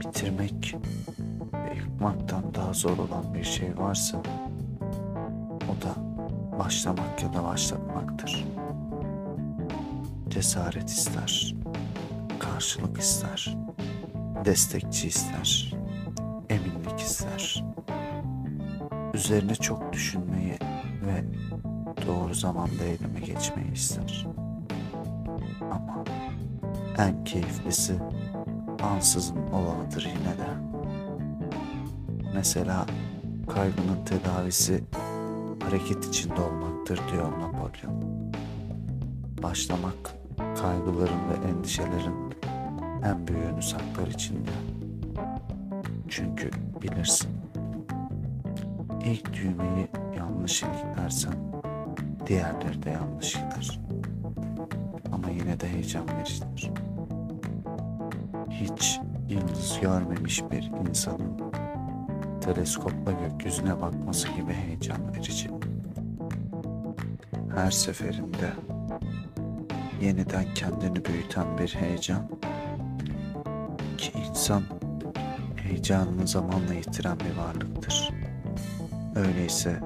bitirmek ve yıkmaktan daha zor olan bir şey varsa o da başlamak ya da başlatmaktır. Cesaret ister, karşılık ister, destekçi ister, eminlik ister. Üzerine çok düşünmeyi ve doğru zamanda eyleme geçmeyi ister. Ama en keyiflisi ansızın olanıdır yine de. Mesela kaygının tedavisi hareket içinde olmaktır diyor Napolyon. Başlamak kaygıların ve endişelerin en büyüğünü saklar içinde. Çünkü bilirsin. İlk düğmeyi yanlış iliklersen diğerleri de yanlış gider. Ama yine de heyecan vericidir. Hiç yıldız görmemiş bir insanın teleskopla gökyüzüne bakması gibi heyecan verici. Her seferinde yeniden kendini büyüten bir heyecan ki insan heyecanını zamanla yitiren bir varlıktır. Öyleyse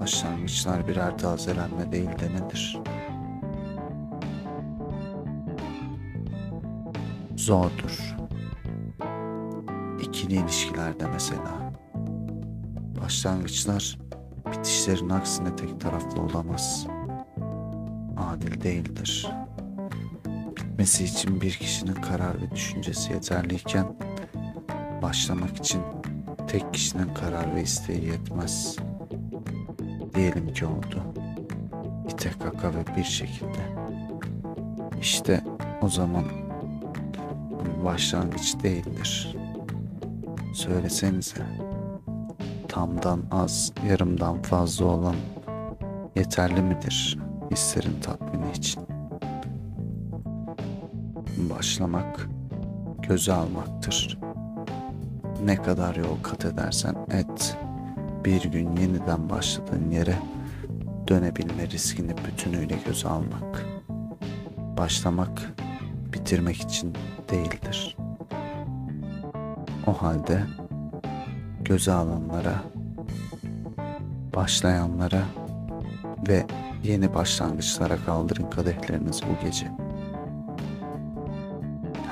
başlangıçlar birer tazelenme değil de nedir? Zordur. İkili ilişkilerde mesela başlangıçlar bitişlerin aksine tek taraflı olamaz. Adil değildir. Bitmesi için bir kişinin karar ve düşüncesi yeterliyken başlamak için tek kişinin karar ve isteği yetmez. Diyelim ki oldu. İte kaka ve bir şekilde. İşte o zaman bir başlangıç değildir. Söylesenize. Tamdan az, yarımdan fazla olan yeterli midir hislerin tatmini için? Başlamak göze almaktır. Ne kadar yol kat edersen et, bir gün yeniden başladığın yere dönebilme riskini bütünüyle göze almak. Başlamak bitirmek için değildir. O halde göze alanlara, başlayanlara ve yeni başlangıçlara kaldırın kadehlerinizi bu gece.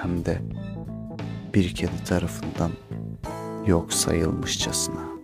Hem de bir kedi tarafından yok sayılmışçasına.